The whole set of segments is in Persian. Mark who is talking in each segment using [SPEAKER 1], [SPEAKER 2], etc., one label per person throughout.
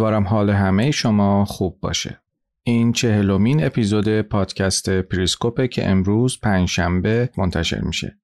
[SPEAKER 1] امیدوارم حال همه شما خوب باشه. این چهلمین اپیزود پادکست پریسکوپه که امروز پنجشنبه منتشر میشه.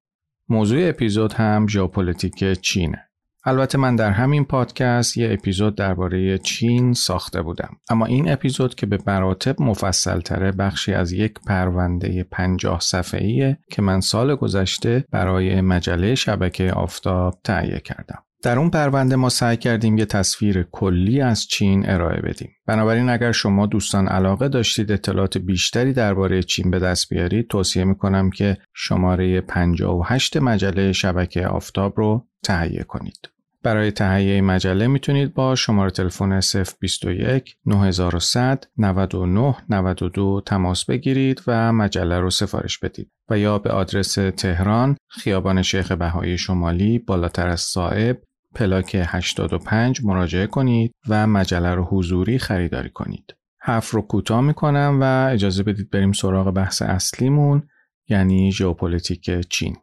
[SPEAKER 1] موضوع اپیزود هم ژئوپلیتیک چینه. البته من در همین پادکست یه اپیزود درباره چین ساخته بودم. اما این اپیزود که به مراتب مفصل تره بخشی از یک پرونده پنجاه صفحه‌ایه که من سال گذشته برای مجله شبکه آفتاب تهیه کردم. در اون پرونده ما سعی کردیم یه تصویر کلی از چین ارائه بدیم. بنابراین اگر شما دوستان علاقه داشتید اطلاعات بیشتری درباره چین به دست بیارید توصیه می‌کنم که شماره 58 مجله شبکه آفتاب رو تهیه کنید. برای تهیه مجله می‌تونید با شماره تلفن 021 9100 99 92 تماس بگیرید و مجله رو سفارش بدید و یا به آدرس تهران خیابان شیخ بهایی شمالی بالاتر از صاحب پلاک 85 مراجعه کنید و مجله رو حضوری خریداری کنید. حرف رو کوتاه می‌کنم و اجازه بدید بریم سراغ بحث اصلیمون یعنی ژئوپلیتیک چین.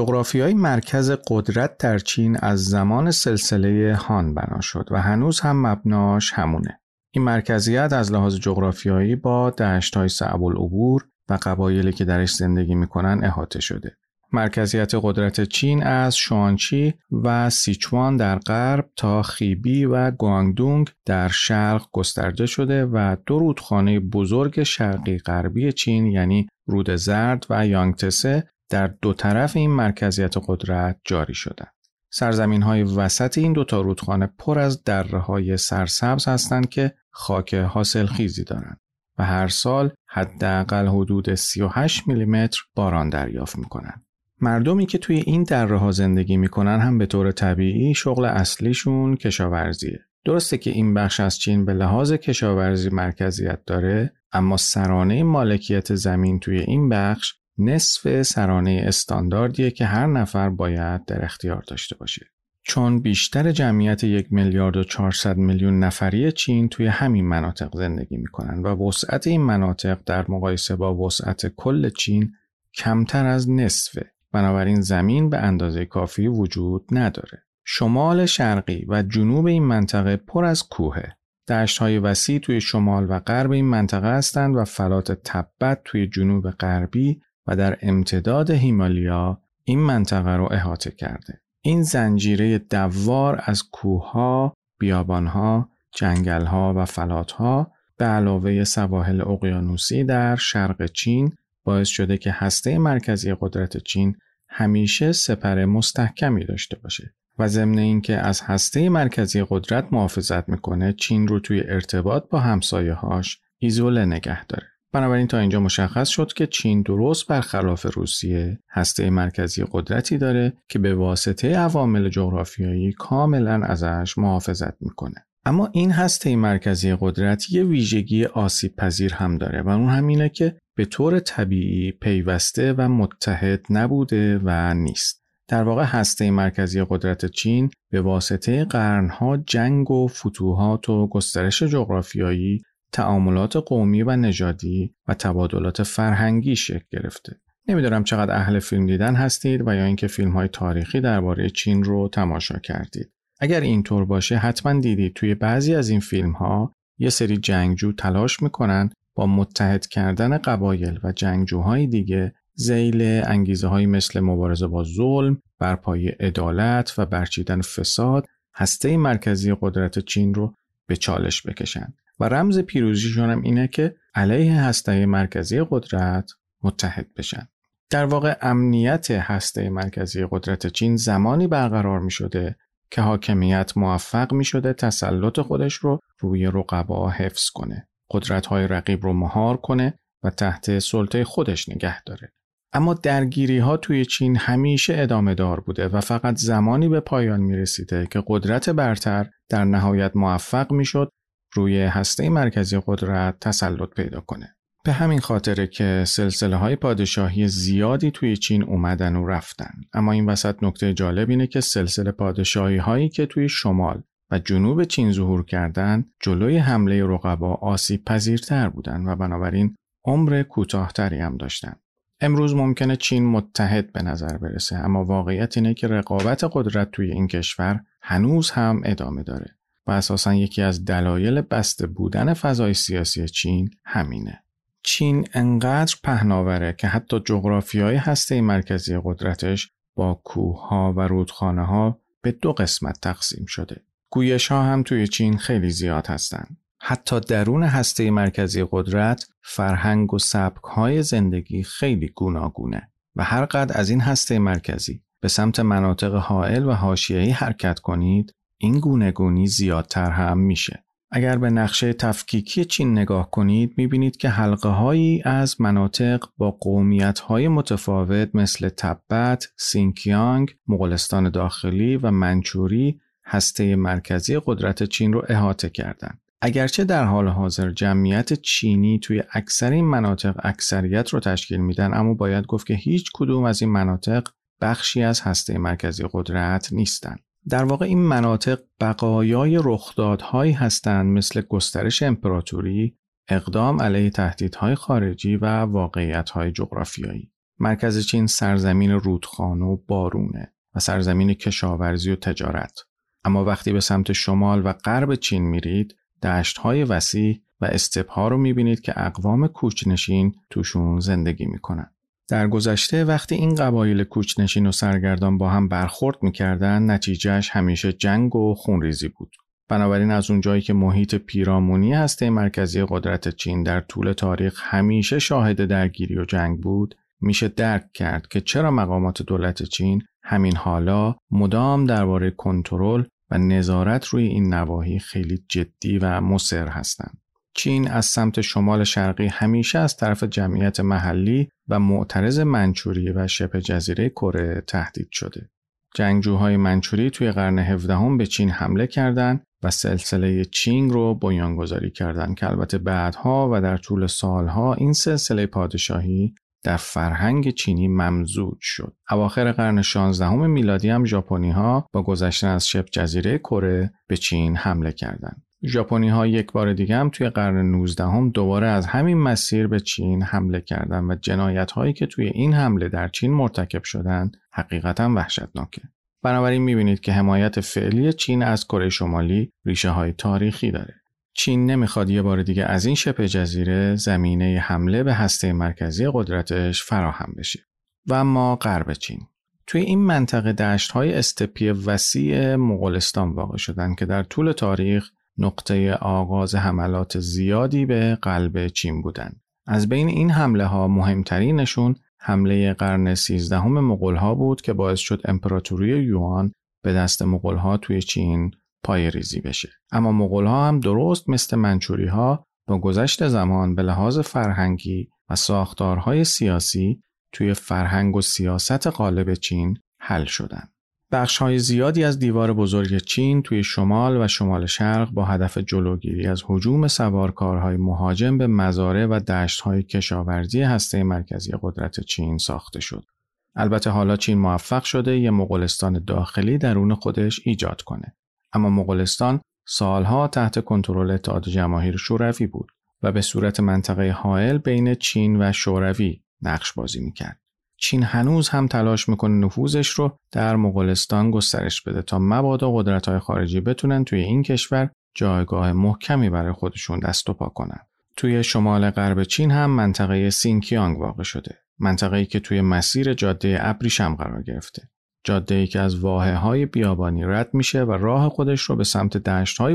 [SPEAKER 1] جغرافیای مرکز قدرت در چین از زمان سلسله هان بنا شد و هنوز هم مبناش همونه. این مرکزیت از لحاظ جغرافیایی با دشت‌های صعب العبور و قبایلی که درش زندگی می‌کنن احاطه شده. مرکزیت قدرت چین از شوانچی و سیچوان در غرب تا خیبی و گوانگدونگ در شرق گسترده شده و دو رودخانه بزرگ شرقی غربی چین یعنی رود زرد و یانگتسه در دو طرف این مرکزیت قدرت جاری شدند. سرزمین های وسط این دو تا رودخانه پر از دره های سرسبز هستند که خاک حاصل خیزی دارند و هر سال حداقل حدود 38 میلیمتر باران دریافت می‌کنند. مردمی که توی این دره ها زندگی می‌کنن هم به طور طبیعی شغل اصلیشون کشاورزیه. درسته که این بخش از چین به لحاظ کشاورزی مرکزیت داره اما سرانه مالکیت زمین توی این بخش نصف سرانه استانداردیه که هر نفر باید در اختیار داشته باشه. چون بیشتر جمعیت یک میلیارد و 400 میلیون نفری چین توی همین مناطق زندگی می‌کنن و وسعت این مناطق در مقایسه با وسعت کل چین کمتر از نصفه. بنابراین زمین به اندازه کافی وجود نداره. شمال شرقی و جنوب این منطقه پر از کوهه. دشت های وسیع توی شمال و غرب این منطقه هستند و فلات تبت توی جنوب غربی و در امتداد هیمالیا این منطقه رو احاطه کرده. این زنجیره دوار از کوهها، بیابانها، جنگلها و فلاتها به علاوه سواحل اقیانوسی در شرق چین باعث شده که هسته مرکزی قدرت چین همیشه سپر مستحکمی داشته باشه و ضمن اینکه از هسته مرکزی قدرت محافظت می‌کنه چین رو توی ارتباط با همسایه‌هاش ایزوله نگه داره. بنابراین تا اینجا مشخص شد که چین درست برخلاف روسیه هسته مرکزی قدرتی داره که به واسطه عوامل جغرافیایی کاملا ازش محافظت می‌کنه. اما این هسته مرکزی قدرت یه ویژگی آسیب پذیر هم داره و اون همینه که به طور طبیعی پیوسته و متحد نبوده و نیست. در واقع هسته مرکزی قدرت چین به واسطه قرنها جنگ و فتوحات و گسترش جغرافیایی تعاملات قومی و نژادی و تبادلات فرهنگی شکل گرفته. نمی‌دونم چقدر اهل فیلم دیدن هستید و یا اینکه فیلم های تاریخی درباره چین رو تماشا کردید. اگر اینطور باشه حتما دیدید توی بعضی از این فیلم ها یه سری جنگجو تلاش می‌کنن با متحد کردن قبایل و جنگجوهای دیگه زیل انگیزه های مثل مبارزه با ظلم، برپایی عدالت و برچیدن فساد هسته مرکزی قدرت چین رو به چالش بکشند و رمز پیروزیشون هم اینه که علیه هسته مرکزی قدرت متحد بشن. در واقع امنیت هسته مرکزی قدرت چین زمانی برقرار می شده که حاکمیت موفق می شده تسلط خودش رو روی رقبا حفظ کنه. قدرت های رقیب رو مهار کنه و تحت سلطه خودش نگه داره. اما درگیری ها توی چین همیشه ادامه دار بوده و فقط زمانی به پایان می رسیده که قدرت برتر در نهایت موفق می شد روی هسته مرکزی قدرت تسلط پیدا کنه. به همین خاطره که سلسله های پادشاهی زیادی توی چین اومدن و رفتن اما این وسط نکته جالب اینه که سلسله پادشاهی هایی که توی شمال و جنوب چین ظهور کردند جلوی حمله رقبا آسیب پذیرتر بودند و بنابراین عمر کوتاهتری هم داشتن. امروز ممکنه چین متحد به نظر برسه اما واقعیت اینه که رقابت قدرت توی این کشور هنوز هم ادامه داره و اساسا یکی از دلایل بسته بودن فضای سیاسی چین همینه. چین انقدر پهناوره که حتی جغرافیای هسته مرکزی قدرتش با کوهها و رودخانه ها به دو قسمت تقسیم شده. گویش ها هم توی چین خیلی زیاد هستند. حتی درون هسته مرکزی قدرت فرهنگ و سبک های زندگی خیلی گوناگونه و هر قد از این هسته مرکزی به سمت مناطق حائل و حاشیه‌ای حرکت کنید این گونهگونی زیادتر هم میشه اگر به نقشه تفکیکی چین نگاه کنید می‌بینید که حلقه هایی از مناطق با قومیت های متفاوت مثل تبت، سینکیانگ، مغولستان داخلی و منچوری هسته مرکزی قدرت چین رو احاطه کردند. اگرچه در حال حاضر جمعیت چینی توی اکثر این مناطق اکثریت رو تشکیل میدن اما باید گفت که هیچ کدوم از این مناطق بخشی از هسته مرکزی قدرت نیستند. در واقع این مناطق بقایای رخدادهایی هستند مثل گسترش امپراتوری، اقدام علیه تهدیدهای خارجی و واقعیتهای جغرافیایی. مرکز چین سرزمین رودخانه و بارونه و سرزمین کشاورزی و تجارت. اما وقتی به سمت شمال و غرب چین میرید، دشتهای وسیع و استپها رو می‌بینید که اقوام کوچنشین توشون زندگی می‌کنن. در گذشته وقتی این قبایل کوچنشین و سرگردان با هم برخورد می‌کردن نتیجهش همیشه جنگ و خونریزی بود. بنابراین از اونجایی که محیط پیرامونی هسته مرکزی قدرت چین در طول تاریخ همیشه شاهد درگیری و جنگ بود میشه درک کرد که چرا مقامات دولت چین همین حالا مدام درباره کنترل و نظارت روی این نواحی خیلی جدی و مصر هستند. چین از سمت شمال شرقی همیشه از طرف جمعیت محلی و معترض منچوری و شبه جزیره کره تهدید شده. جنگجوهای منچوری توی قرن 17 به چین حمله کردند و سلسله چینگ رو بنیانگذاری کردند که البته بعدها و در طول سالها این سلسله پادشاهی در فرهنگ چینی ممزوج شد. اواخر قرن 16 میلادی هم ژاپنی ها با گذشتن از شبه جزیره کره به چین حمله کردند. ژاپنی ها یک بار دیگه هم توی قرن 19 هم دوباره از همین مسیر به چین حمله کردند و جنایت هایی که توی این حمله در چین مرتکب شدند حقیقتا وحشتناکه. بنابراین می‌بینید که حمایت فعلی چین از کره شمالی ریشه های تاریخی داره. چین نمی‌خواد یه بار دیگه از این شبه جزیره زمینه حمله به هسته مرکزی قدرتش فراهم بشه. و اما غرب چین توی این منطقه دشت های استپی وسیع مغولستان واقع شدن که در طول تاریخ نقطه آغاز حملات زیادی به قلب چین بودند. از بین این حمله ها مهمترینشون حمله قرن 13 مغول ها بود که باعث شد امپراتوری یوان به دست مغول ها توی چین پای ریزی بشه. اما مغول ها هم درست مثل منچوری ها با گذشت زمان به لحاظ فرهنگی و ساختارهای سیاسی توی فرهنگ و سیاست غالب چین حل شدند. بخش های زیادی از دیوار بزرگ چین توی شمال و شمال شرق با هدف جلوگیری از حجوم سوارکارهای مهاجم به مزارع و های کشاورزی هسته مرکزی قدرت چین ساخته شد. البته حالا چین موفق شده یه مغولستان داخلی درون خودش ایجاد کنه. اما مغولستان سالها تحت کنترل اتحاد جماهیر شوروی بود و به صورت منطقه حائل بین چین و شوروی نقش بازی می‌کرد. چین هنوز هم تلاش می‌کنه نفوذش رو در مغولستان گسترش بده تا مبادا قدرت خارجی بتونن توی این کشور جایگاه محکمی برای خودشون دست و پا کنن. توی شمال غرب چین هم منطقه سینکیانگ واقع شده. منطقه‌ای که توی مسیر جاده ابریشم قرار گرفته. جاده ای که از واحه های بیابانی رد میشه و راه خودش رو به سمت دشت های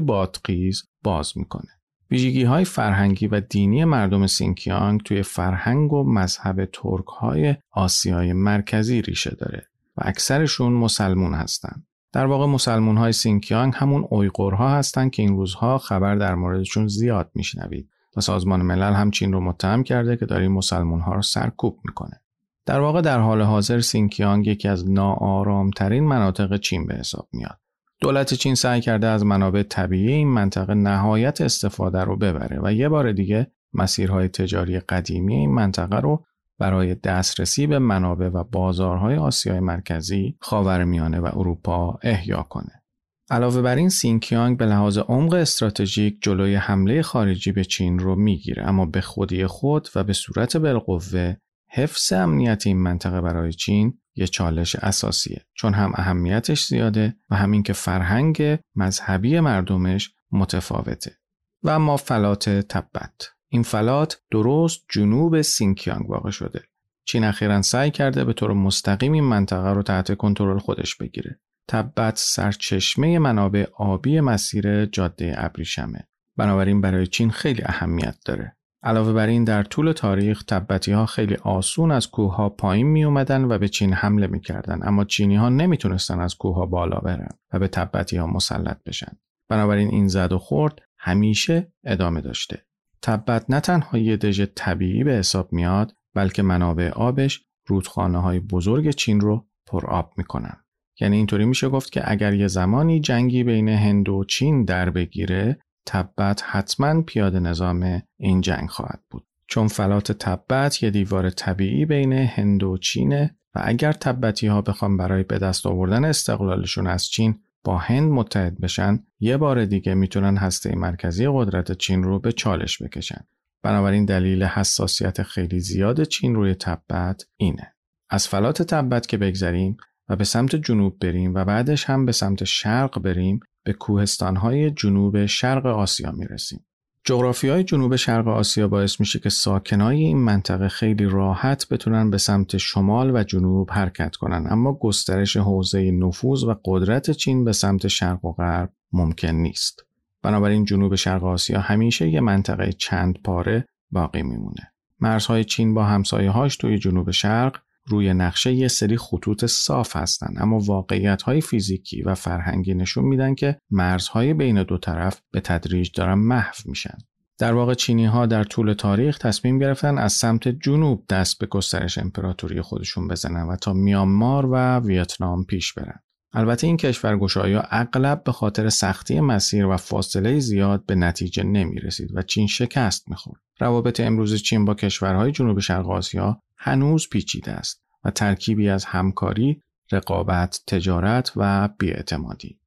[SPEAKER 1] باز می‌کنه. ویژگی های فرهنگی و دینی مردم سینکیانگ توی فرهنگ و مذهب ترک های آسیای مرکزی ریشه داره و اکثرشون مسلمون هستند. در واقع مسلمون های سینکیانگ همون اویغورها هستند که این روزها خبر در موردشون زیاد میشنوید و سازمان ملل هم چین رو متهم کرده که داره مسلمون ها رو سرکوب می‌کنه. در واقع در حال حاضر سینکیانگ یکی از ناآرامترین مناطق چین به حساب میاد. دولت چین سعی کرده از منابع طبیعی این منطقه نهایت استفاده رو ببره و یه بار دیگه مسیرهای تجاری قدیمی این منطقه رو برای دسترسی به منابع و بازارهای آسیای مرکزی، خاورمیانه و اروپا احیا کنه. علاوه بر این سینکیانگ به لحاظ عمق استراتژیک جلوی حمله خارجی به چین رو می‌گیره اما به خودی خود و به صورت بالقوه حفظ امنیت این منطقه برای چین یه چالش اساسیه. چون هم اهمیتش زیاده و همین که فرهنگ مذهبی مردمش متفاوته. و اما فلات تبت. این فلات درست جنوب سینکیانگ واقع شده. چین اخیرا سعی کرده به طور مستقیم این منطقه رو تحت کنترل خودش بگیره. تبت سرچشمه منابع آبی مسیر جاده ابریشمه. بنابراین برای چین خیلی اهمیت داره. علاوه بر این در طول تاریخ تبتی ها خیلی آسون از کوه ها پایین می اومدن و به چین حمله می کردن. اما چینی ها نمی‌تونستن از کوه ها بالا برن و به تبتی ها مسلط بشن. بنابراین این زد و خورد همیشه ادامه داشته. تبت نه تنها یه دژ طبیعی به حساب میاد بلکه منابع آبش رودخانه های بزرگ چین رو پر آب می‌کنن. یعنی اینطوری میشه گفت که اگر یه زمانی جنگی بین هند و چین در بگیره تبت حتما پیاده نظام این جنگ خواهد بود. چون فلات تبت یه دیوار طبیعی بین هند و چینه و اگر تبتی ها بخوان برای به دست آوردن استقلالشون از چین با هند متحد بشن یه بار دیگه می‌تونن هسته مرکزی قدرت چین رو به چالش بکشن. بنابراین دلیل حساسیت خیلی زیاد چین روی تبت اینه. از فلات تبت که بگذریم و به سمت جنوب بریم و بعدش هم به سمت شرق بریم به کوهستانهای جنوب شرق آسیا می‌رسیم. جغرافی های جنوب شرق آسیا باعث میشه که ساکنای این منطقه خیلی راحت بتونن به سمت شمال و جنوب حرکت کنن اما گسترش حوزه نفوذ و قدرت چین به سمت شرق و غرب ممکن نیست. بنابراین جنوب شرق آسیا همیشه یه منطقه چند پاره باقی میمونه. مرزهای چین با همسایه هاش توی جنوب شرق روی نقشه یه سری خطوط صاف هستن اما واقعیت های فیزیکی و فرهنگی نشون میدن که مرزهای بین دو طرف به تدریج دارن محو میشن. در واقع چینی ها در طول تاریخ تصمیم گرفتن از سمت جنوب دست به گسترش امپراتوری خودشون بزنن و تا میانمار و ویتنام پیش برن. البته این کشورگشایی اغلب به خاطر سختی مسیر و فاصله زیاد به نتیجه نمی رسید و چین شکست می‌خورد. روابط امروز چین با کشورهای جنوب شرق آسیا هنوز پیچیده است و ترکیبی از همکاری، رقابت، تجارت و بیاعتمادی.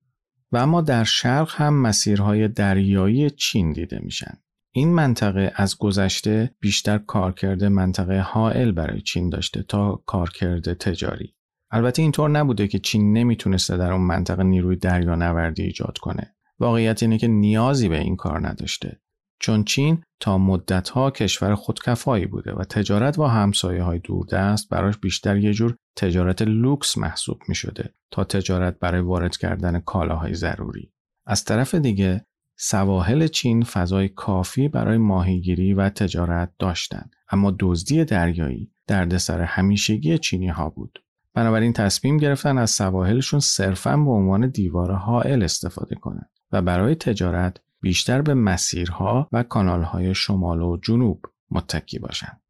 [SPEAKER 1] و اما در شرق هم مسیرهای دریایی چین دیده میشن. این منطقه از گذشته بیشتر کارکرد منطقه حائل برای چین داشته تا کارکرد تجاری. البته اینطور نبوده که چین نمی‌تونسته در اون منطقه نیروی دریانوردی ایجاد کنه. واقعیت اینه که نیازی به این کار نداشته. چون چین تا مدتها کشور خودکفایی بوده و تجارت با همسایه های دوردست براش بیشتر یه جور تجارت لوکس محسوب می شده تا تجارت برای وارد کردن کالاهای ضروری. از طرف دیگه سواحل چین فضای کافی برای ماهیگیری و تجارت داشتند اما دزدی دریایی دردسر همیشگی چینی ها بود. بنابراین تصمیم گرفتن از سواحلشون صرفا به عنوان دیوار حائل استفاده کنند و برای تجارت بیشتر به مسیرها و کانالهای شمال و جنوب متکی باشند.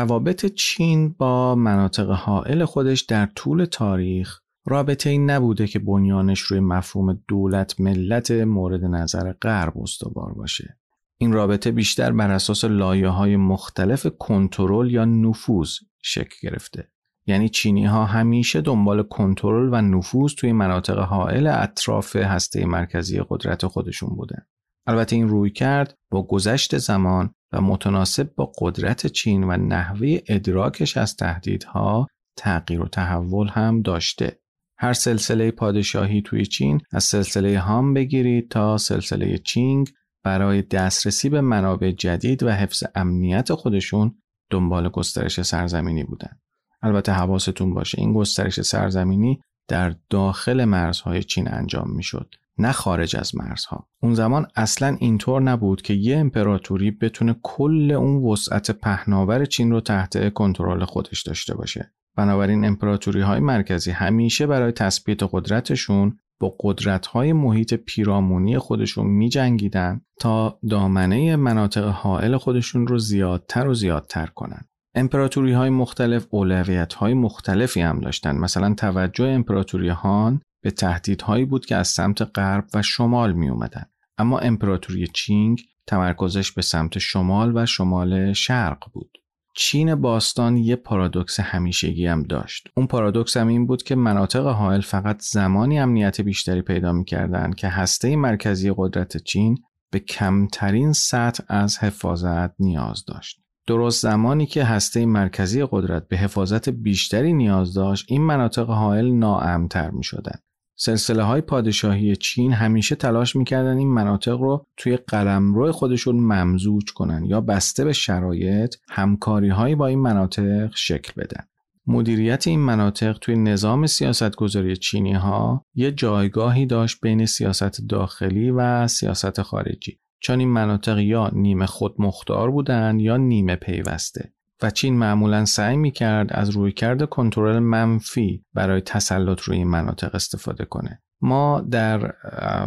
[SPEAKER 1] روابط چین با مناطق حائل خودش در طول تاریخ رابطه این نبوده که بنیانش روی مفهوم دولت ملت مورد نظر غرب استوار باشه. این رابطه بیشتر بر اساس لایه های مختلف کنترل یا نفوذ شکل گرفته. یعنی چینی ها همیشه دنبال کنترل و نفوذ توی مناطق حائل اطراف هسته مرکزی قدرت خودشون بودن. البته این روی کرد با گذشت زمان و متناسب با قدرت چین و نحوه ادراکش از تهدیدها تغییر و تحول هم داشته. هر سلسله پادشاهی توی چین از سلسله هام بگیرید تا سلسله چینگ برای دسترسی به منابع جدید و حفظ امنیت خودشون دنبال گسترش سرزمینی بودن. البته حواستون باشه این گسترش سرزمینی در داخل مرزهای چین انجام می‌شد نه خارج از مرزها. اون زمان اصلا اینطور نبود که یه امپراتوری بتونه کل اون وسعت پهناور چین رو تحت کنترل خودش داشته باشه. بنابراین امپراتوری های مرکزی همیشه برای تثبیت قدرتشون با قدرت های محیط پیرامونی خودشون می جنگیدن تا دامنه مناطق حائل خودشون رو زیادتر و زیادتر کنن. امپراتوری های مختلف اولویت های مختلفی هم داشتن. مثلا توجه امپراتوری هان به تهدیدهایی بود که از سمت غرب و شمال می اومدن. اما امپراتوری چینگ تمرکزش به سمت شمال و شمال شرق بود. چین باستان یه پارادوکس همیشگی هم داشت. اون پارادوکس هم این بود که مناطق حائل فقط زمانی امنیت بیشتری پیدا می‌کردند که هسته مرکزی قدرت چین به کمترین سطح از حفاظت نیاز داشت. درست زمانی که هسته مرکزی قدرت به حفاظت بیشتری نیاز داشت این مناطق حائل ناامتر می شدن. سلسله های پادشاهی چین همیشه تلاش می‌کردن این مناطق رو توی قلمرو خودشون ممزوج کنن یا بسته به شرایط همکاری هایی با این مناطق شکل بدن. مدیریت این مناطق توی نظام سیاستگذاری چینی ها یه جایگاهی داشت بین سیاست داخلی و سیاست خارجی. چون این مناطق یا نیمه خود مختار بودند یا نیمه پیوسته و چین معمولا سعی می کرد از رویکرد کنترل منفی برای تسلط روی مناطق استفاده کنه. ما در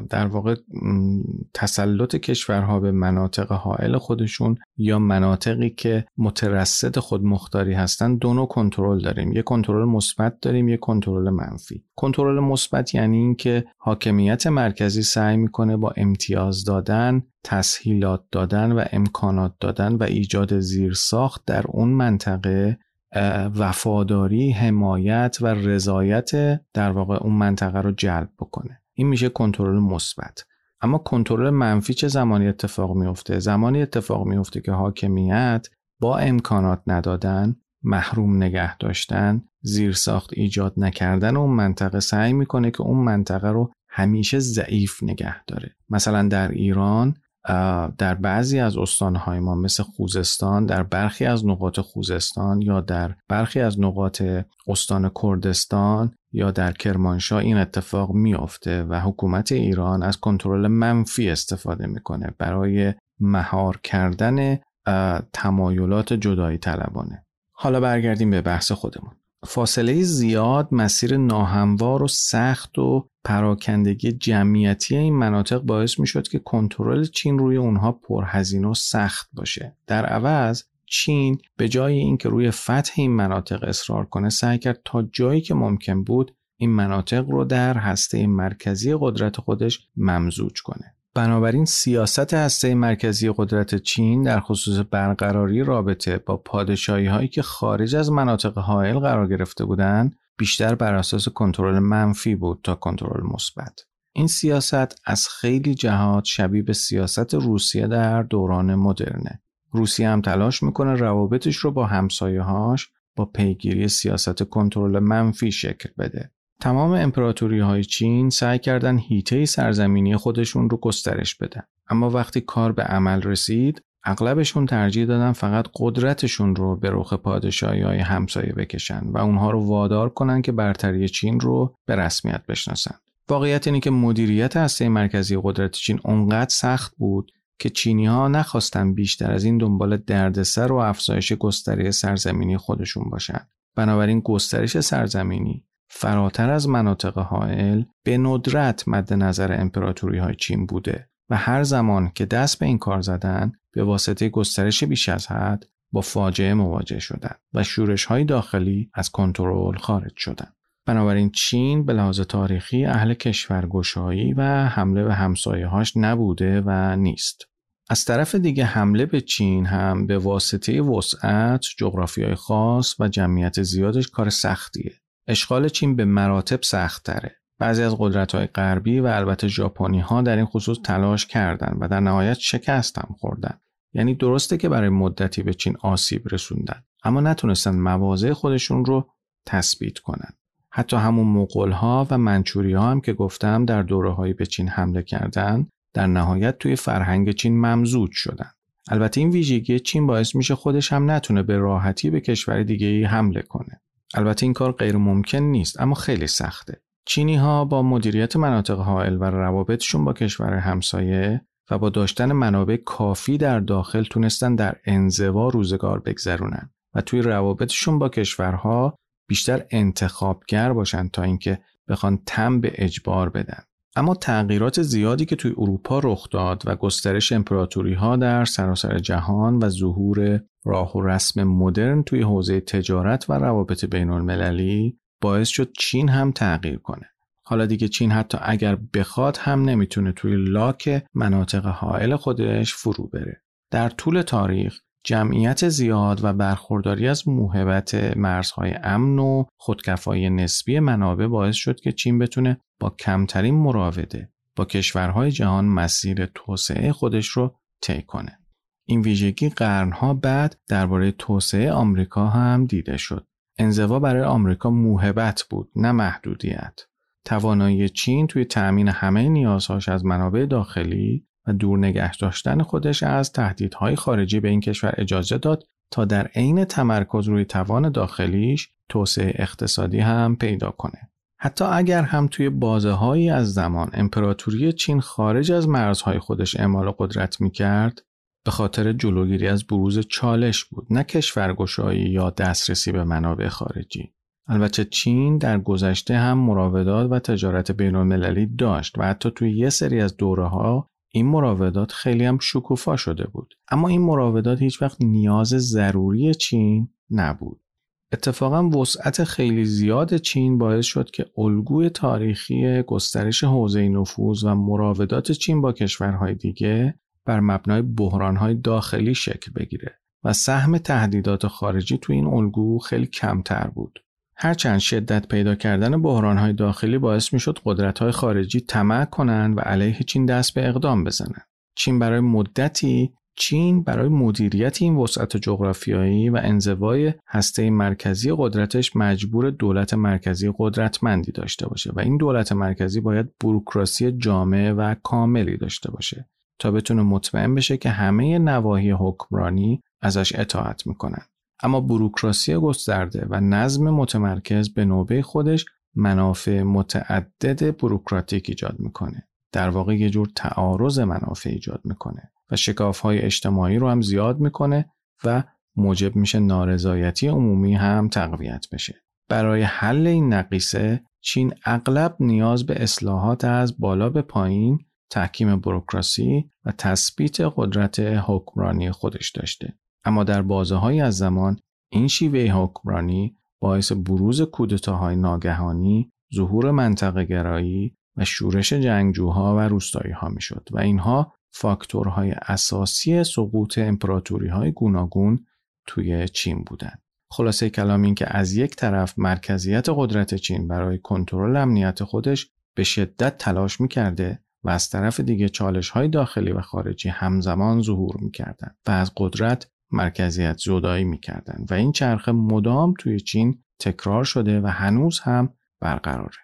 [SPEAKER 1] در واقع تسلط کشورها به مناطق حائل خودشون یا مناطقی که مترصد خودمختاری هستند دو نوع کنترل داریم. یک کنترل مثبت داریم یک کنترل منفی. کنترل مثبت یعنی اینکه حاکمیت مرکزی سعی می‌کنه با امتیاز دادن تسهیلات دادن و امکانات دادن و ایجاد زیرساخت در اون منطقه وفاداری حمایت و رضایت در واقع اون منطقه رو جلب بکنه. این میشه کنترل مثبت. اما کنترل منفی چه زمانی اتفاق میفته؟ زمانی اتفاق میفته که حاکمیت با امکانات ندادن محروم نگه داشتن زیرساخت ایجاد نکردن اون منطقه سعی می‌کنه که اون منطقه رو همیشه ضعیف نگه داره. مثلا در ایران در بعضی از استانهای ما مثل خوزستان در برخی از نقاط خوزستان یا در برخی از نقاط استان کردستان یا در کرمانشاه این اتفاق میافته و حکومت ایران از کنترل منفی استفاده می‌کنه برای مهار کردن تمایلات جدایی طلبانه. حالا برگردیم به بحث خودمون. فاصله زیاد مسیر ناهموار و سخت و پراکندگی جمعیتی این مناطق باعث می شد که کنترل چین روی اونها پرهزینه و سخت باشه. در عوض چین به جای اینکه روی فتح این مناطق اصرار کنه سعی کرد تا جایی که ممکن بود این مناطق رو در هسته مرکزی قدرت خودش ممزوج کنه. بنابراین سیاست هسته مرکزی قدرت چین در خصوص برقراری رابطه با پادشاهی هایی که خارج از مناطق حائل قرار گرفته بودند بیشتر بر اساس کنترل منفی بود تا کنترل مثبت. این سیاست از خیلی جهات شبیه به سیاست روسیه در دوران مدرنه. روسیه هم تلاش می‌کنه روابطش رو با همسایه‌هاش با پیگیری سیاست کنترل منفی شکل بده. تمام امپراتوری های چین سعی کردن هیته سرزمینی خودشون رو گسترش بدن. اما وقتی کار به عمل رسید، اغلبشون ترجیح دادن فقط قدرتشون رو به رخ پادشاهی های همسایه بکشن و اونها رو وادار کنن که برتری چین رو به رسمیت بشناسن. واقعیت اینه که مدیریت هسته مرکزی قدرت چین اونقدر سخت بود که چینی ها نخواستن بیشتر از این دنبال دردسر و افزایش گستری سرزمینی خودشون باشن. بنابراین گسترش سرزمینی فراتر از مناطق حائل به ندرت مد نظر امپراتوری های چین بوده و هر زمان که دست به این کار زدن به واسطه گسترش بیش از حد با فاجعه مواجه شدند و شورش های داخلی از کنترل خارج شدند. بنابراین چین به لحاظ تاریخی اهل کشورگشایی و حمله به همسایه‌هاش نبوده و نیست. از طرف دیگه حمله به چین هم به واسطه وسعت، جغرافیای خاص و جمعیت زیادش کار سختیه. اشغال چین به مراتب سختتره. بعضی از قدرت‌های غربی و البته ژاپنی ها در این خصوص تلاش کردند و در نهایت شکست هم خوردن. یعنی درسته که برای مدتی به چین آسیب رسوندن اما نتونستن مواضع خودشون رو تثبیت کنن. حتی همون مغول ها و منچوری ها هم که گفتم در دوره به چین حمله کردن در نهایت توی فرهنگ چین ممزود شدن. البته این ویژگی چین باعث میشه خودش هم نتونه به راحتی به کشور دیگه ای حمله کنه. البته این کار غیر ممکن نیست اما خیلی سخته. چینی ها با مدیریت مناطق حائل و روابطشون با کشور همسایه و با داشتن منابع کافی در داخل تونستن در انزوا روزگار بگذرونن و توی روابطشون با کشورها بیشتر انتخابگر باشن تا اینکه بخوان تم به اجبار بدن. اما تغییرات زیادی که توی اروپا رخ داد و گسترش امپراتوری ها در سراسر جهان و ظهور راه و رسم مدرن توی حوزه تجارت و روابط بین المللی باعث شد چین هم تغییر کنه. حالا دیگه چین حتی اگر بخواد هم نمی‌تونه توی لاک مناطق حائل خودش فرو بره. در طول تاریخ جمعیت زیاد و برخورداری از موهبت مرزهای امن و خودکفایی نسبی منابع باعث شد که چین بتونه با کمترین مراوده با کشورهای جهان مسیر توسعه خودش رو طی کنه. این ویژگی قرنها بعد درباره توسعه آمریکا هم دیده شد. انزوا برای آمریکا موهبت بود نه محدودیت. توانایی چین توی تأمین همه نیازهاش از منابع داخلی و دور نگه داشتن خودش از تهدیدهای خارجی به این کشور اجازه داد تا در عین تمرکز روی توان داخلیش توسعه اقتصادی هم پیدا کنه. حتی اگر هم توی بازه هایی از زمان امپراتوری چین خارج از مرزهای خودش اعمال قدرت می کرد به خاطر جلوگیری از بروز چالش بود نه کشورگشایی یا دسترسی به منابع خارجی. البته چین در گذشته هم مراودات و تجارت بین المللی داشت و حتی توی یه سری از دوره ها این مراودات خیلی هم شکوفا شده بود اما این مراودات هیچ وقت نیاز ضروری چین نبود اتفاقا وسعت خیلی زیاد چین باعث شد که الگوی تاریخی گسترش حوزه نفوذ و مراودات چین با کشورهای دیگه بر مبنای بحرانهای داخلی شکل بگیره و سهم تهدیدات خارجی تو این الگو خیلی کمتر بود. هرچند شدت پیدا کردن بحرانهای داخلی باعث می‌شد قدرت‌های خارجی طمع کنند و علیه چین دست به اقدام بزنند. چین برای مدتی چین برای مدیریت این وسعت جغرافیایی و انزوای هسته مرکزی قدرتش مجبور دولت مرکزی قدرتمندی داشته باشه و این دولت مرکزی باید بروکراسی جامع و کاملی داشته باشه تا بتونه مطمئن بشه که همه نواحی حکمرانی ازش اطاعت می‌کنن. اما بروکراسی گسترده و نظم متمرکز به نوبه خودش منافع متعدد بروکراتیک ایجاد می‌کنه. در واقع یه جور تعارض منافع ایجاد می‌کنه و شکاف های اجتماعی رو هم زیاد می‌کنه و موجب میشه نارضایتی عمومی هم تقویت بشه. برای حل این نقیصه چین اغلب نیاز به اصلاحات از بالا به پایین تحکیم بروکراسی و تثبیت قدرت حکمرانی خودش داشته. اما در بازه از زمان این شیوه حکمرانی باعث بروز کودتاهای ناگهانی، ظهور منطقه گرایی و شورش جنگجوها و روستایی ها می شد و اینها فاکتورهای اساسی سقوط امپراتوری های گوناگون توی چین بودند. خلاصه کلام این که از یک طرف مرکزیت قدرت چین برای کنترل امنیت خودش به شدت تلاش می‌کرده و از طرف دیگه چالش های داخلی و خارجی همزمان ظهور می‌کردند و از قدرت مرکزیت زدایی می‌کردند و این چرخه مدام توی چین تکرار شده و هنوز هم برقراره.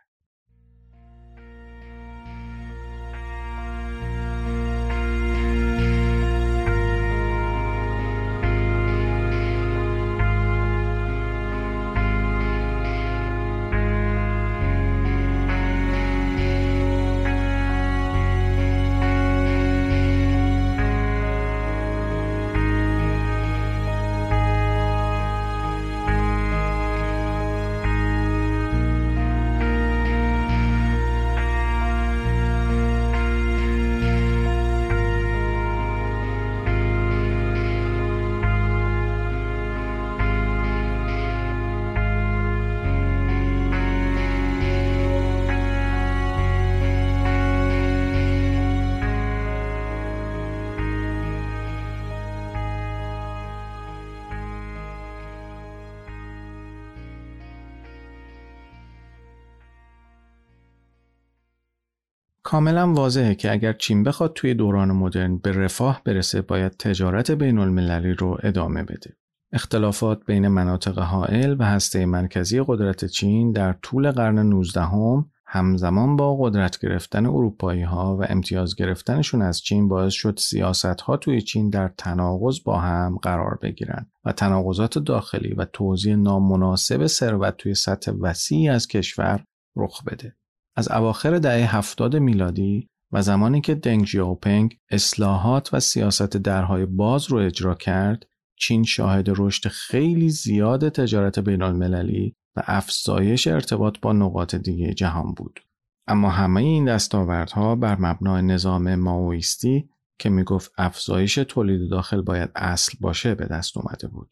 [SPEAKER 1] کاملا واضحه که اگر چین بخواد توی دوران مدرن به رفاه برسه باید تجارت بین المللی رو ادامه بده. اختلافات بین مناطق حائل و هسته مرکزی قدرت چین در طول قرن 19 هم همزمان با قدرت گرفتن اروپایی ها و امتیاز گرفتنشون از چین باعث شد سیاست ها توی چین در تناقض با هم قرار بگیرن و تناقضات داخلی و توزیع نامناسب ثروت توی سطح وسیعی از کشور رخ بده. از اواخر دهه 70 میلادی و زمانی که دنگ جیاوپنگ اصلاحات و سیاست درهای باز رو اجرا کرد چین شاهد رشد خیلی زیاد تجارت بین المللی و افزایش ارتباط با نقاط دیگه جهان بود. اما همه این دستاوردها بر مبنای نظام ماویستی که می‌گفت افزایش تولید داخل باید اصل باشه به دست اومده بود.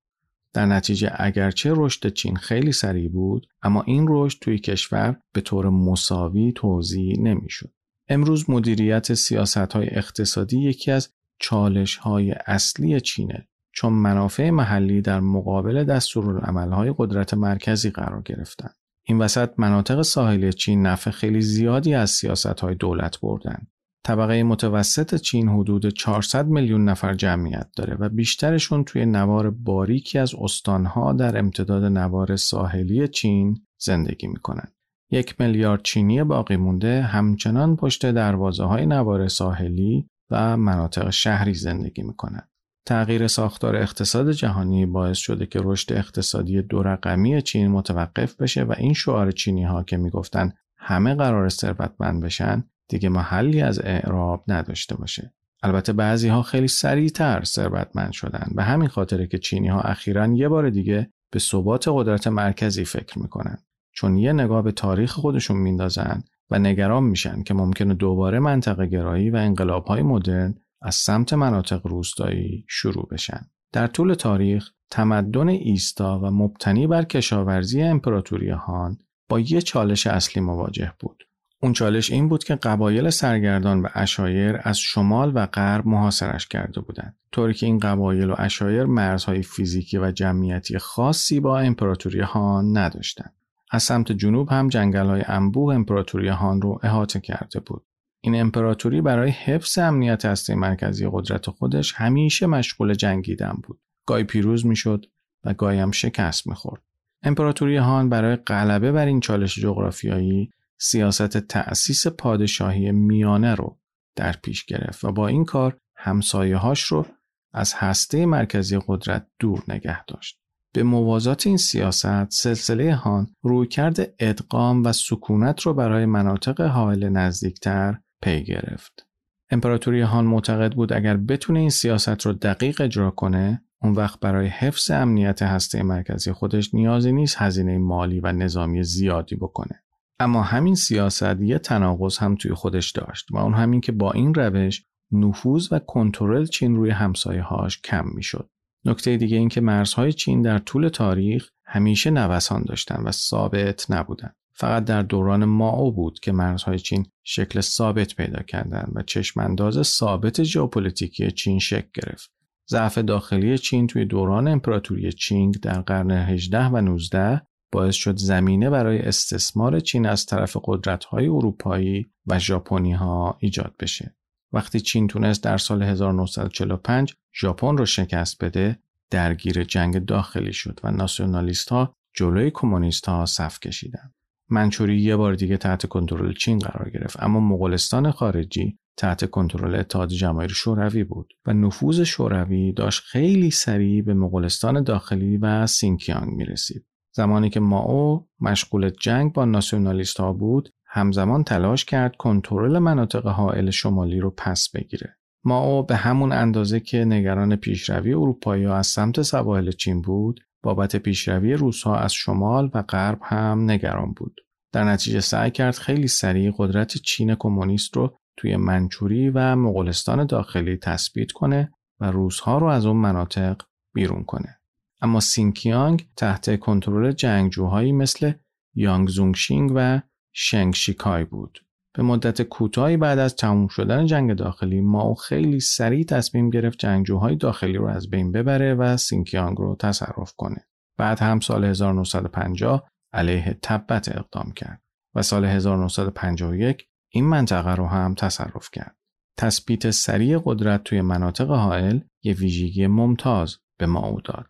[SPEAKER 1] در نتیجه اگرچه رشد چین خیلی سریع بود اما این رشد توی کشور به طور مساوی توضیح نمی‌شد. امروز مدیریت سیاست های اقتصادی یکی از چالش های اصلی چینه چون منافع محلی در مقابل دستورالعملهای قدرت مرکزی قرار گرفتند. این وسط مناطق ساحلی چین نفع خیلی زیادی از سیاست های دولت بردن. طبقه متوسط چین حدود 400 میلیون نفر جمعیت داره و بیشترشون توی نوار باریکی از استانها در امتداد نوار ساحلی چین زندگی می‌کنن. یک میلیارد چینی باقی مونده همچنان پشت دروازه های نوار ساحلی و مناطق شهری زندگی می‌کنند. تغییر ساختار اقتصاد جهانی باعث شده که رشد اقتصادی دو رقمی چین متوقف بشه و این شعار چینی ها که می‌گفتن همه قرار ثروتمند بشن دیگه محلی از اعراب نداشته باشه. البته بعضی ها خیلی سریعتر ثروتمند شدن به همین خاطره که چینی ها اخیرا یه بار دیگه به ثبات قدرت مرکزی فکر می‌کنن چون یه نگاه به تاریخ خودشون میندازن و نگران میشن که ممکنه دوباره منطقه گرایی و انقلاب های مدرن از سمت مناطق روستایی شروع بشن. در طول تاریخ تمدن ایستا و مبتنی بر کشاورزی امپراتوری هان با یه چالش اصلی مواجه بود. اون چالش این بود که قبایل سرگردان و اشایر از شمال و غرب محاصرش کرده بودند طوری که این قبایل و اشایر مرزهای فیزیکی و جمعیتی خاصی با امپراتوری هان نداشتند از سمت جنوب هم جنگل های انبوه امپراتوری هان رو احاطه کرده بود این امپراتوری برای حفظ امنیت هسته مرکزی قدرت خودش همیشه مشغول جنگیدن بود. گاهی پیروز می‌شد و گاهی هم شکست می‌خورد. امپراتوری هان برای غلبه بر این چالش جغرافیایی سیاست تأسیس پادشاهی میانه رو در پیش گرفت و با این کار همسایه هاش رو از هسته مرکزی قدرت دور نگه داشت. به موازات این سیاست سلسله هان رویکرد ادغام و سکونت رو برای مناطق حائل نزدیکتر پی گرفت. امپراتوری هان معتقد بود اگر بتونه این سیاست رو دقیق اجرا کنه اون وقت برای حفظ امنیت هسته مرکزی خودش نیازی نیست هزینه مالی و نظامی زیادی بکنه. اما همین سیاست یه تناقض هم توی خودش داشت و اون همین که با این روش نفوذ و کنترل چین روی همسایه هاش کم می‌شد. نکته دیگه این که مرزهای چین در طول تاریخ همیشه نوسان داشتن و ثابت نبودن. فقط در دوران ماو بود که مرزهای چین شکل ثابت پیدا کردند و چشمانداز ثابت ژئوپلیتیکی چین شکل گرفت. ضعف داخلی چین توی دوران امپراتوری چینگ در قرن 18 و 19 باعث شد زمینه برای استثمار چین از طرف قدرت‌های اروپایی و ژاپنی ها ایجاد بشه. وقتی چین تونست در سال 1945 ژاپن رو شکست بده، درگیر جنگ داخلی شد و ناسیونالیست ها جلوی کمونیست ها صف کشیدند. منچوری یه بار دیگه تحت کنترل چین قرار گرفت اما مغولستان خارجی تحت کنترل اتحاد جماهیر شوروی بود و نفوذ شوروی داشت خیلی سریع به مغولستان داخلی و سینکیانگ می رسید. زمانی که ماو مشغول جنگ با ناسیونالیست ها بود همزمان تلاش کرد کنترل مناطق حائل شمالی رو پس بگیره. ماو به همون اندازه که نگران پیشروی اروپایی ها از سمت سواحل چین بود بابت پیشروی روسها از شمال و غرب هم نگران بود. در نتیجه سعی کرد خیلی سریع قدرت چین کمونیست رو توی منچوری و مغولستان داخلی تثبیت کنه و روسها رو از اون مناطق بیرون کنه. اما سینکیانگ تحت کنترل جنگجوهایی مثل یانگ زونگشینگ و شنگ شیکای بود. به مدت کوتاهی بعد از تموم شدن جنگ داخلی ماو خیلی سریع تصمیم گرفت جنگجوهای داخلی رو از بین ببره و سینکیانگ رو تصرف کنه. بعد هم سال 1950 علیه تبت اقدام کرد و سال 1951 این منطقه رو هم تصرف کرد. تثبیت سریع قدرت توی مناطق حائل یه ویژگی ممتاز به ما او داد.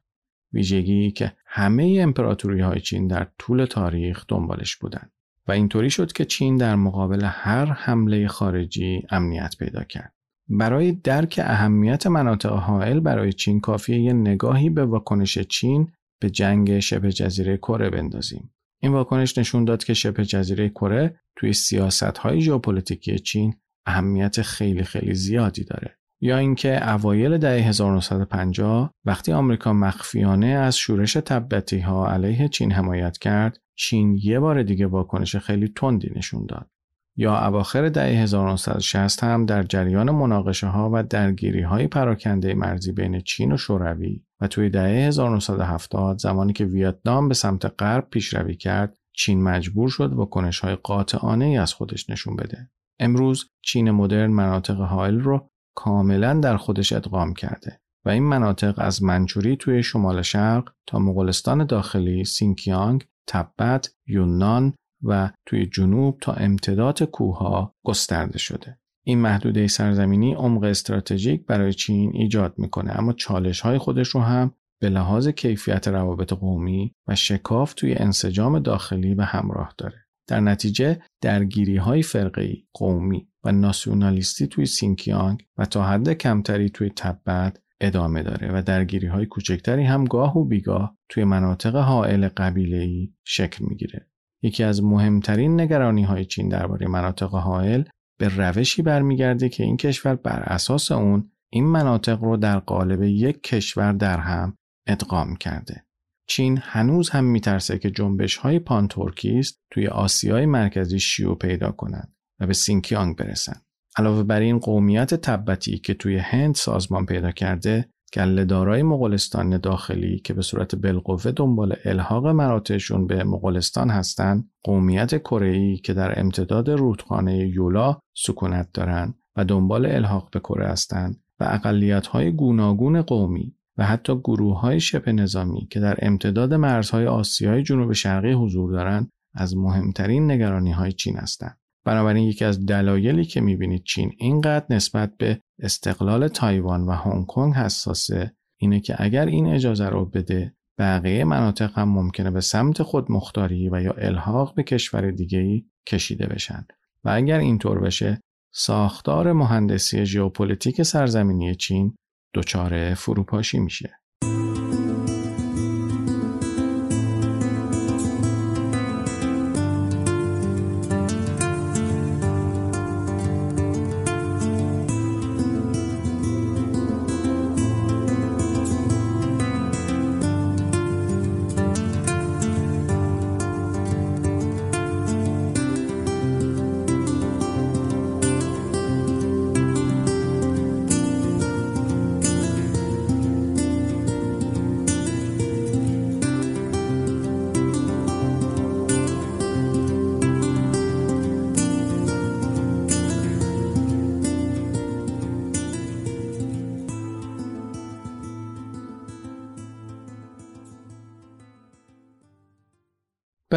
[SPEAKER 1] ویژگی که همه امپراتوری های چین در طول تاریخ دنبالش بودند. و اینطوری شد که چین در مقابل هر حمله خارجی امنیت پیدا کرد. برای درک اهمیت مناطق حائل برای چین کافیه یه نگاهی به واکنش چین به جنگ شبه جزیره کره بندازیم. این واکنش نشون داد که شبه جزیره کره توی سیاست های ژئوپلیتیکی چین اهمیت خیلی خیلی زیادی داره. یا اینکه اوایل دهه 1950 وقتی آمریکا مخفیانه از شورش تبتی ها علیه چین حمایت کرد چین یه بار دیگه واکنش خیلی تندی نشون داد. یا اواخر دهه 1960 هم در جریان مناقشه ها و درگیری های پراکنده مرزی بین چین و شوروی و توی دهه 1970 زمانی که ویتنام به سمت غرب پیشروی کرد چین مجبور شد واکنش های قاطعانه ای از خودش نشون بده. امروز چین مدرن مناطق حائل رو کاملا در خودش ادغام کرده و این مناطق از منچوری توی شمال شرق تا مغولستان داخلی، سینکیانگ، تبت، یونان و توی جنوب تا امتداد کوهها گسترده شده. این محدوده سرزمینی عمق استراتژیک برای چین ایجاد می‌کنه اما چالش های خودش رو هم به لحاظ کیفیت روابط قومی و شکاف توی انسجام داخلی به همراه داره. در نتیجه درگیری های فرقی، قومی و ناسیونالیستی توی سینکیانگ و تا حد کمتری توی تبت ادامه داره و درگیری های کوچکتری هم گاه و بیگاه توی مناطق حائل قبیله شکل می‌گیره. یکی از مهمترین نگرانی های چین درباره مناطق حائل به روشی برمیگرده که این کشور بر اساس اون این مناطق رو در قالب یک کشور در هم ادغام کرده. چین هنوز هم میترسه که جنبش های پانتورکیست توی آسیای مرکزی شیوع پیدا کنند و به سینکیانگ برسن. علاوه بر این قومیت تبتی که توی هند سازمان پیدا کرده گلهدارای مغولستان داخلی که به صورت بالقوه دنبال الحاق مراتعشون به مغولستان هستند قومیت کره‌ای که در امتداد رودخانه یالو سکونت دارند و دنبال الحاق به کره هستند و اقلیت‌های گوناگون قومی و حتی گروه های شبه نظامی که در امتداد مرزهای آسیای جنوب شرقی حضور دارند از مهمترین نگرانی های چین هستند. بنابراین یکی از دلایلی که می‌بینید چین اینقدر نسبت به استقلال تایوان و هنگ کنگ حساسه اینه که اگر این اجازه رو بده بقیه مناطق هم ممکنه به سمت خود مختاری و یا الحاق به کشور دیگه‌ای کشیده بشن. و اگر اینطور بشه ساختار مهندسی ژئوپلیتیک سرزمینی چین دچار فروپاشی میشه.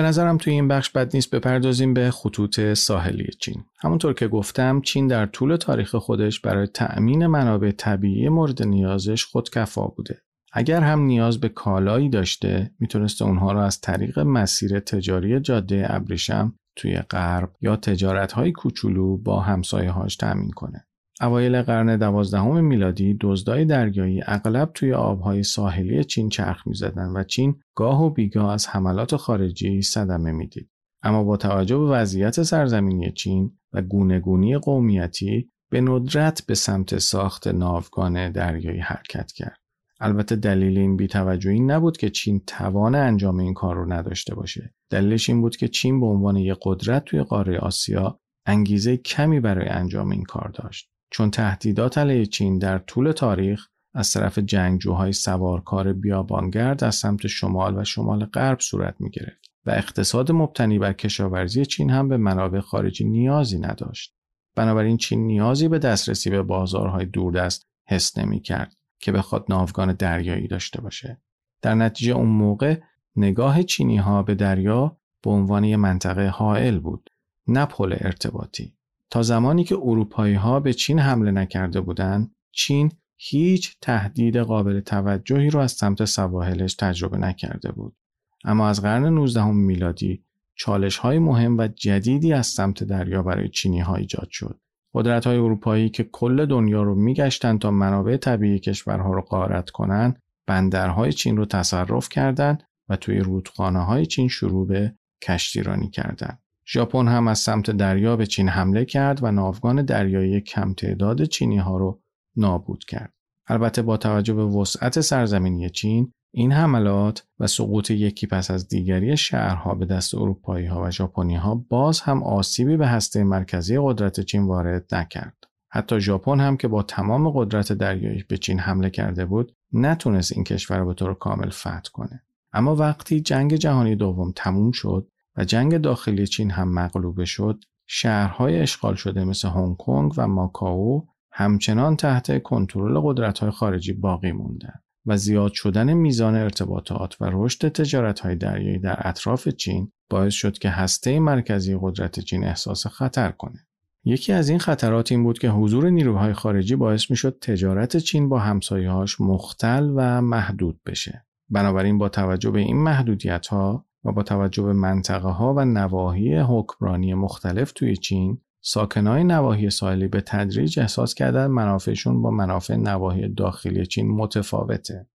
[SPEAKER 1] به نظرم توی این بخش بد نیست بپردازیم به خطوط ساحلی چین. همونطور که گفتم چین در طول تاریخ خودش برای تأمین منابع طبیعی مورد نیازش خودکفا بوده. اگر هم نیاز به کالایی داشته می‌تونسته اونها را از طریق مسیر تجاری جاده ابریشم توی غرب یا تجارت های کوچولو با همسایه هاش تأمین کنه. اوایل قرن دوازدهم میلادی دزدای دریایی اغلب توی آبهای ساحلی چین چرخ می‌زدند و چین گاه و بیگاه از حملات خارجی صدمه می‌دید. اما با توجه به وضعیت سرزمینی چین و گونهگونی قومیتی به ندرت به سمت ساخت ناوگان دریایی حرکت کرد. البته دلیل این بیتوجهی نبود که چین توان انجام این کار رو نداشته باشه. دلیلش این بود که چین به عنوان یک قدرت توی قاره آسیا انگیزه کمی برای انجام این کار داشت. چون تهدیدات علیه چین در طول تاریخ از طرف جنگجوهای سوارکار بیابانگرد از سمت شمال و شمال غرب صورت می گرفت و اقتصاد مبتنی بر کشاورزی چین هم به منابع خارجی نیازی نداشت. بنابراین چین نیازی به دسترسی به بازارهای دوردست حس نمی کرد که بخواد ناوگان دریایی داشته باشه. در نتیجه اون موقع نگاه چینی ها به دریا به عنوان منطقه حائل بود نه پل ارتباطی تا زمانی که اروپایی ها به چین حمله نکرده بودند چین هیچ تهدید قابل توجهی را از سمت سواحلش تجربه نکرده بود. اما از قرن 19 میلادی چالش های مهم و جدیدی از سمت دریا برای چینی ها ایجاد شد. قدرت های اروپایی که کل دنیا رو میگشتند تا منابع طبیعی کشورها رو غارت کنند بندرهای چین رو تصرف کردند و توی رودخانه های چین شروع به کشتیرانی کردند. ژاپن هم از سمت دریا به چین حمله کرد و ناوگان دریایی کم تعداد چینی ها رو نابود کرد. البته با توجه به وسعت سرزمینی چین این حملات و سقوط یکی پس از دیگری شهرها به دست اروپایی ها و ژاپنی ها باز هم آسیبی به هسته مرکزی قدرت چین وارد نکرد. حتی ژاپن هم که با تمام قدرت دریایی به چین حمله کرده بود نتونست این کشور رو به طور کامل فتح کنه. اما وقتی جنگ جهانی دوم تموم شد جنگ داخلی چین هم مغلوبه شد شهرهای اشغال شده مثل هنگ کنگ و ماکائو همچنان تحت کنترل قدرت‌های خارجی باقی موندند و زیاد شدن میزان ارتباطات و رشد تجارت‌های دریایی در اطراف چین باعث شد که هسته مرکزی قدرت چین احساس خطر کنه. یکی از این خطرات این بود که حضور نیروهای خارجی باعث می‌شد تجارت چین با همسایه‌هاش مختل و محدود بشه. بنابراین با توجه به این محدودیت ها و با توجه به منطقه ها و نواحی حکمرانی مختلف توی چین ساکنای نواحی ساحلی به تدریج احساس کردن منافعشون با منافع نواحی داخلی چین متفاوته.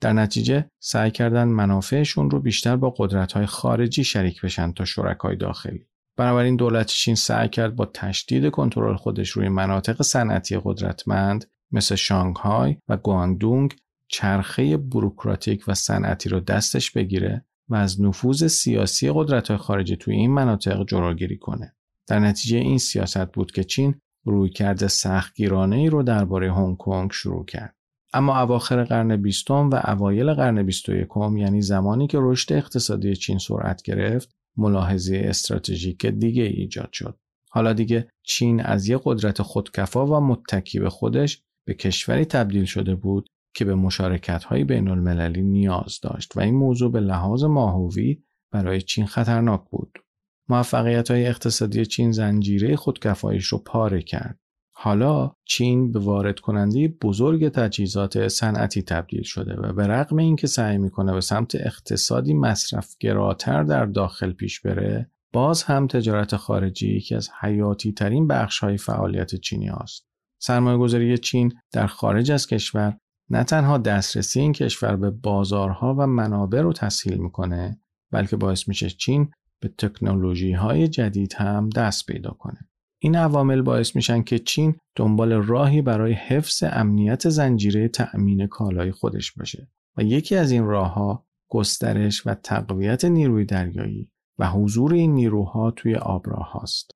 [SPEAKER 1] در نتیجه سعی کردن منافعشون رو بیشتر با قدرت‌های خارجی شریک بشن تا شرکای داخلی. بنابراین دولت چین سعی کرد با تشدید کنترل خودش روی مناطق صنعتی قدرتمند مثل شانگهای و گواندونگ چرخه بروکراتیک و صنعتی رو دستش بگیره و از نفوذ سیاسی قدرت‌های خارجی توی این مناطق جلوگیری کنه. در نتیجه این سیاست بود که چین رویکرد سختگیرانه ای رو درباره هنگ کنگ شروع کرد. اما اواخر قرن بیستم و اوایل قرن بیست و یکم یعنی زمانی که رشد اقتصادی چین سرعت گرفت ملاحظه استراتژیک دیگه ایجاد شد. حالا دیگه چین از یک قدرت خودکفا و متکی به خودش به کشوری تبدیل شده بود که به مشارکت های بین المللی نیاز داشت و این موضوع به لحاظ ماهوی برای چین خطرناک بود. موفقیت های اقتصادی چین زنجیره خودکفایش رو پاره کرد. حالا چین به وارد کننده بزرگ تجهیزات صنعتی تبدیل شده و به رغم اینکه سعی می‌کنه به سمت اقتصادی مصرفگراتر در داخل پیش بره باز هم تجارت خارجی یکی از حیاتی ترین بخش های فعالیت چینی هاست. سرمایه گذاری چین در خارج از کشور نه تنها دسترسی این کشور به بازارها و منابع رو تسهیل می‌کنه بلکه باعث میشه چین به تکنولوژی های جدید هم دست پیدا کنه. این عوامل باعث میشن که چین دنبال راهی برای حفظ امنیت زنجیره تأمین کالای خودش باشه و یکی از این راهها گسترش و تقویت نیروی دریایی و حضور این نیروها توی آبراه هاست.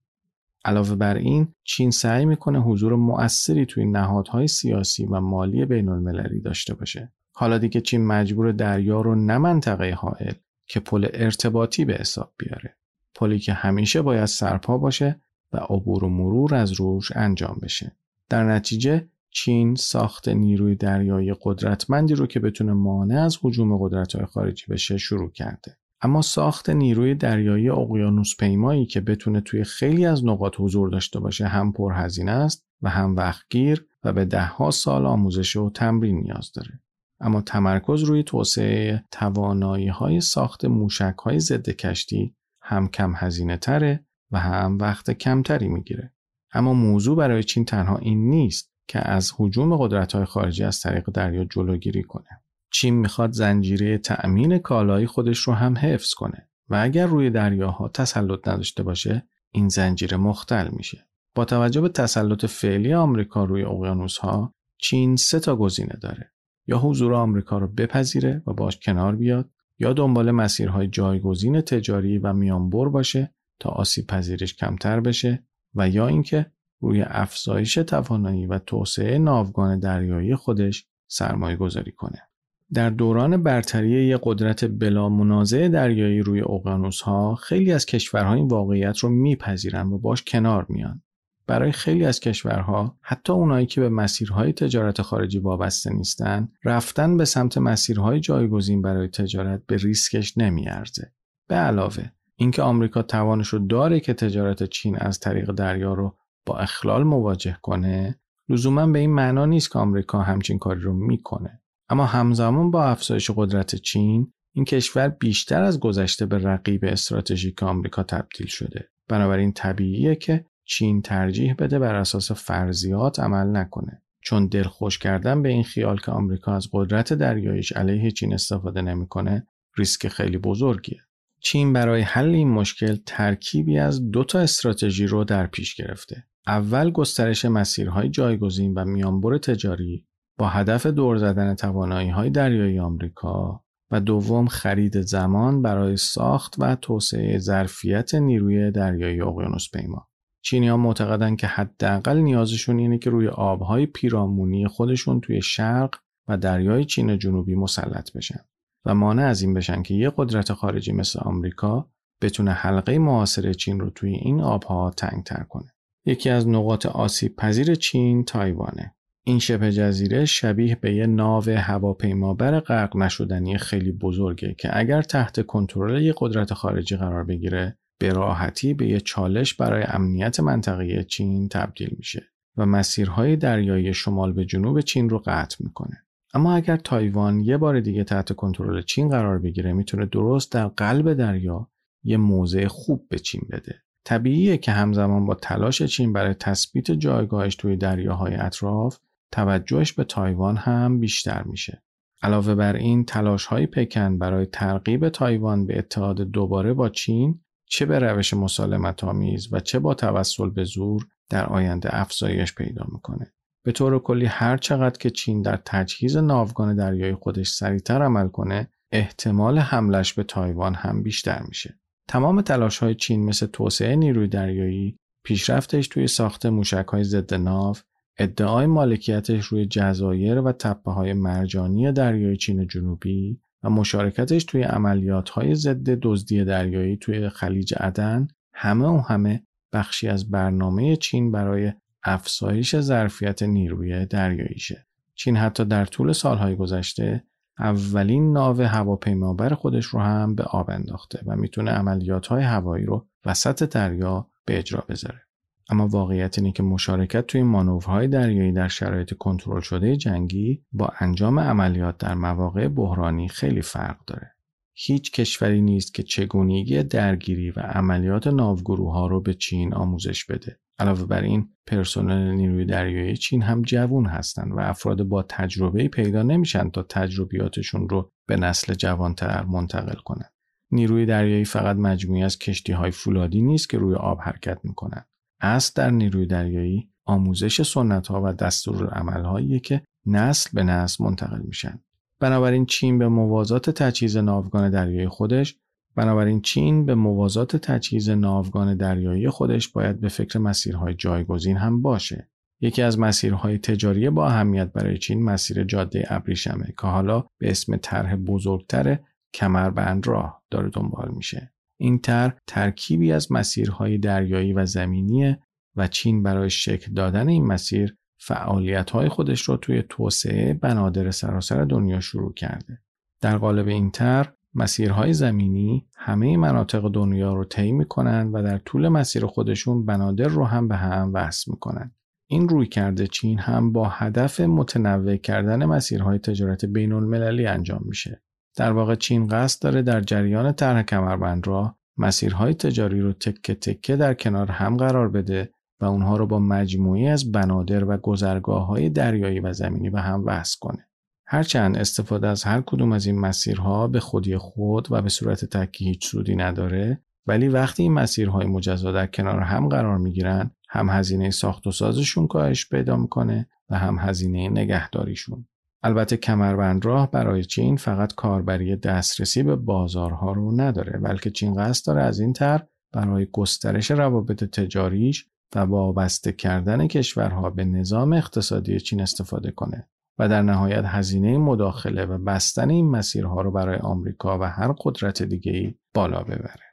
[SPEAKER 1] علاوه بر این چین سعی می‌کنه حضور مؤثری توی نهادهای سیاسی و مالی بین المللی داشته باشه. حالا دیگه چین مجبور دریا رو نه منطقه حائل که پل ارتباطی به حساب بیاره. پلی که همیشه باید سرپا باشه و عبور و مرور از روش انجام بشه. در نتیجه چین ساخت نیروی دریایی قدرتمندی رو که بتونه مانع از حجوم قدرت‌های خارجی بشه شروع کرده. اما ساخت نیروی دریایی اقیانوس پیمایی که بتونه توی خیلی از نقاط حضور داشته باشه هم پرهزینه است و هم وقتگیر و به دهها سال آموزش و تمرین نیاز داره. اما تمرکز روی توسعه توانایی های ساخت موشک های ضد کشتی هم کم هزینه تره و هم وقت کمتری می‌گیره. اما موضوع برای چین تنها این نیست که از حجوم قدرت های خارجی از طریق دریا جلوگیری کنه. چین می‌خواد زنجیره تأمین کالایی خودش رو هم حفظ کنه و اگر روی دریاها تسلط نداشته باشه این زنجیره مختل میشه. با توجه به تسلط فعلی آمریکا روی اقیانوس ها چین سه تا گزینه داره. یا حضور آمریکا رو بپذیره و باش کنار بیاد یا دنبال مسیرهای جایگزین تجاری و میانبر باشه تا آسیب پذیرش کمتر بشه و یا اینکه روی افزایش توانایی و توسعه ناوگان دریایی خودش سرمایه گذاری کنه. در دوران برتری یک قدرت بلا منازع دریایی روی اقیانوس ها خیلی از کشورها این واقعیت رو میپذیرن و باش کنار میان. برای خیلی از کشورها حتی اونایی که به مسیرهای تجارت خارجی وابسته نیستن رفتن به سمت مسیرهای جایگزین برای تجارت به ریسکش نمیارزه به علاوه اینکه آمریکا توانش رو داره که تجارت چین از طریق دریا رو با اخلال مواجه کنه لزوما به این معنا نیست که آمریکا همچین کاری رو می‌کنه اما همزمان با افزایش قدرت چین این کشور بیشتر از گذشته به رقیب استراتژیک آمریکا تبدیل شده. بنابراین طبیعیه که چین ترجیح بده بر اساس فرضیات عمل نکنه. چون دلخوش کردن به این خیال که آمریکا از قدرت دریاییش علیه چین استفاده نمی‌کنه ریسک خیلی بزرگیه. چین برای حل این مشکل ترکیبی از دو تا استراتژی رو در پیش گرفته. اول گسترش مسیرهای جایگزین و میانبر تجاری با هدف دور زدن توانایی های دریایی آمریکا و دوم خرید زمان برای ساخت و توسعه ظرفیت نیروی دریایی اقیانوس پیما. چینی ها معتقدن که حداقل نیازشون اینه که روی آبهای پیرامونی خودشون توی شرق و دریای چین جنوبی مسلط بشن و مانع از این بشن که یه قدرت خارجی مثل آمریکا بتونه حلقه معاصر چین رو توی این آبها تنگتر کنه. یکی از نقاط آسیب پذیر چین تایوانه. این شبه جزیره شبیه به یه ناو هواپیمابر غرق نشدنی خیلی بزرگه که اگر تحت کنترل یه قدرت خارجی قرار بگیره به راحتی به یه چالش برای امنیت منطقه چین تبدیل میشه و مسیرهای دریایی شمال به جنوب چین رو قطع می‌کنه. اما اگر تایوان یه بار دیگه تحت کنترل چین قرار بگیره می‌تونه درست در قلب دریا یه موضع خوب به چین بده. طبیعیه که همزمان با تلاش چین برای تثبیت جایگاهش توی دریاهای اطراف توجهش به تایوان هم بیشتر میشه. علاوه بر این تلاش های پکن برای ترغیب تایوان به اتحاد دوباره با چین چه به روش مسالمت آمیز و چه با توسل به زور در آینده افزایش پیدا می‌کنه. به طور کلی هر چقدر که چین در تجهیز ناوگان دریایی خودش سریعتر عمل کنه احتمال حملش به تایوان هم بیشتر میشه. تمام تلاش های چین مثل توسعه نیروی دریایی، پیشرفتش توی ساخت موشک های ضد ناو، ادعای مالکیتش روی جزایر و تپه های مرجانی دریای چین جنوبی و مشارکتش توی عملیات های ضد دزدی دریایی توی خلیج عدن همه و همه بخشی از برنامه چین برای افزایش ظرفیت نیروی دریاییشه. چین حتی در طول سالهای گذشته اولین ناو هواپیمابر خودش رو هم به آب انداخته و می‌تونه عملیات های هوایی رو وسط دریا به اجرا بذاره. اما واقعیت اینه که مشارکت توی مانورهای دریایی در شرایط کنترل شده جنگی با انجام عملیات در مواقع بحرانی خیلی فرق داره. هیچ کشوری نیست که چگونگی درگیری و عملیات ناوگروه رو به چین آموزش بده. علاوه بر این پرسنل نیروی دریایی چین هم جوون هستند و افراد با تجربه پیدا نمیشن تا تجربیاتشون رو به نسل جوانتر منتقل کنند. نیروی دریایی فقط مجموعی از کشتی های فولادی نیست که روی آب حرکت می‌کنند. اصل در نیروی دریایی آموزش سنت ها و دستور هایی که نسل به نسل منتقل میشن. بنابراین چین به موازات تجهیز ناوگان دریایی خودش بنابراین چین به موازات تجهیز ناوگان دریایی خودش باید به فکر مسیرهای جایگزین هم باشه. یکی از مسیرهای تجاری با اهمیت برای چین مسیر جاده ابریشمه که حالا به اسم طرح بزرگتر کمربند راه داره دنبال میشه. این طرح ترکیبی از مسیرهای دریایی و زمینی و چین برای شکل دادن این مسیر فعالیت‌های خودش رو توی توسعه بنادر سراسر دنیا شروع کرده. در قالب این طرح مسیرهای زمینی همه مناطق دنیا رو طی می‌کنن و در طول مسیر خودشون بنادر رو هم به هم وصل می‌کنن. این روی کرده چین هم با هدف متنوع کردن مسیرهای تجارت بین المللی انجام میشه. در واقع چین قصد داره در جریان طرح کمربند را مسیرهای تجاری رو تکه تکه در کنار هم قرار بده و اونها رو با مجموعی از بنادر و گذرگاه های دریایی و زمینی به هم وصل کنه. هرچند استفاده از هر کدوم از این مسیرها به خودی خود و به صورت تکی هیچ سودی نداره ولی وقتی این مسیرهای مجزا در کنار هم قرار می‌گیرن هم هزینه ساخت و سازشون کاهش پیدا می‌کنه و هم هزینه نگهداریشون البته کمربند راه برای چین فقط کاربری دسترسی به بازارها رو نداره بلکه چین قصد داره از این طرح برای گسترش روابط تجاریش و وابسته کردن کشورها به نظام اقتصادی چین استفاده کنه و در نهایت هزینه مداخله و بستن این مسیرها رو برای آمریکا و هر قدرت دیگه‌ای بالا ببره.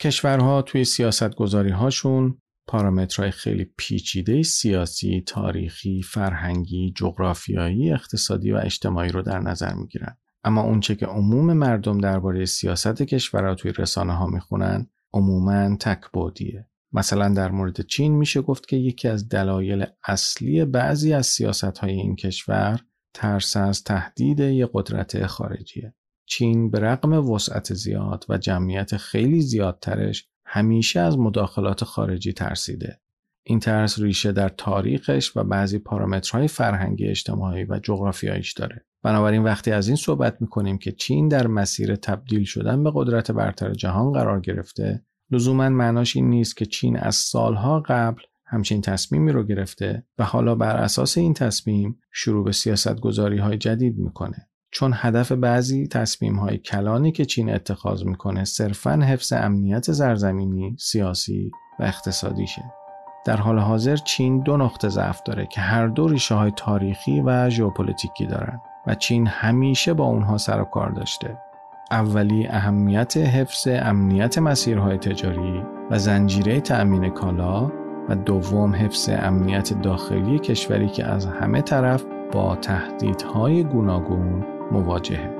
[SPEAKER 1] کشورها توی سیاست گذاری هاشون پارامترهای خیلی پیچیده سیاسی، تاریخی، فرهنگی، جغرافیایی، اقتصادی و اجتماعی رو در نظر می‌گیرن. اما اونچه که عموم مردم درباره سیاست کشورها توی رسانه ها می‌خونن عموما تکبودیه. مثلا در مورد چین میشه گفت که یکی از دلایل اصلی بعضی از سیاست های این کشور ترس از تهدید یک قدرت خارجیه. چین به رغم وسعت زیاد و جمعیت خیلی زیادترش همیشه از مداخلات خارجی ترسیده. این ترس ریشه در تاریخش و بعضی پارامترهای فرهنگی اجتماعی و جغرافیاییش داره. بنابراین وقتی از این صحبت می‌کنیم که چین در مسیر تبدیل شدن به قدرت برتر جهان قرار گرفته لزوما معناش این نیست که چین از سالها قبل همچین تصمیمی رو گرفته و حالا بر اساس این تصمیم شروع به سیاست گذاری های جدید می‌کنه. چون هدف بعضی تصمیم های کلانی که چین اتخاذ می‌کنه صرفا حفظ امنیت زرزمینی، سیاسی و اقتصادیشه. در حال حاضر چین دو نقطه ضعف داره که هر دو ریشه های تاریخی و ژئوپلیتیکی دارن و چین همیشه با اونها سر و کار داشته. اولی اهمیت حفظ امنیت مسیرهای تجاری و زنجیره تأمین کالا و دوم حفظ امنیت داخلی کشوری که از همه طرف با تهدیدهای گوناگون مواجهه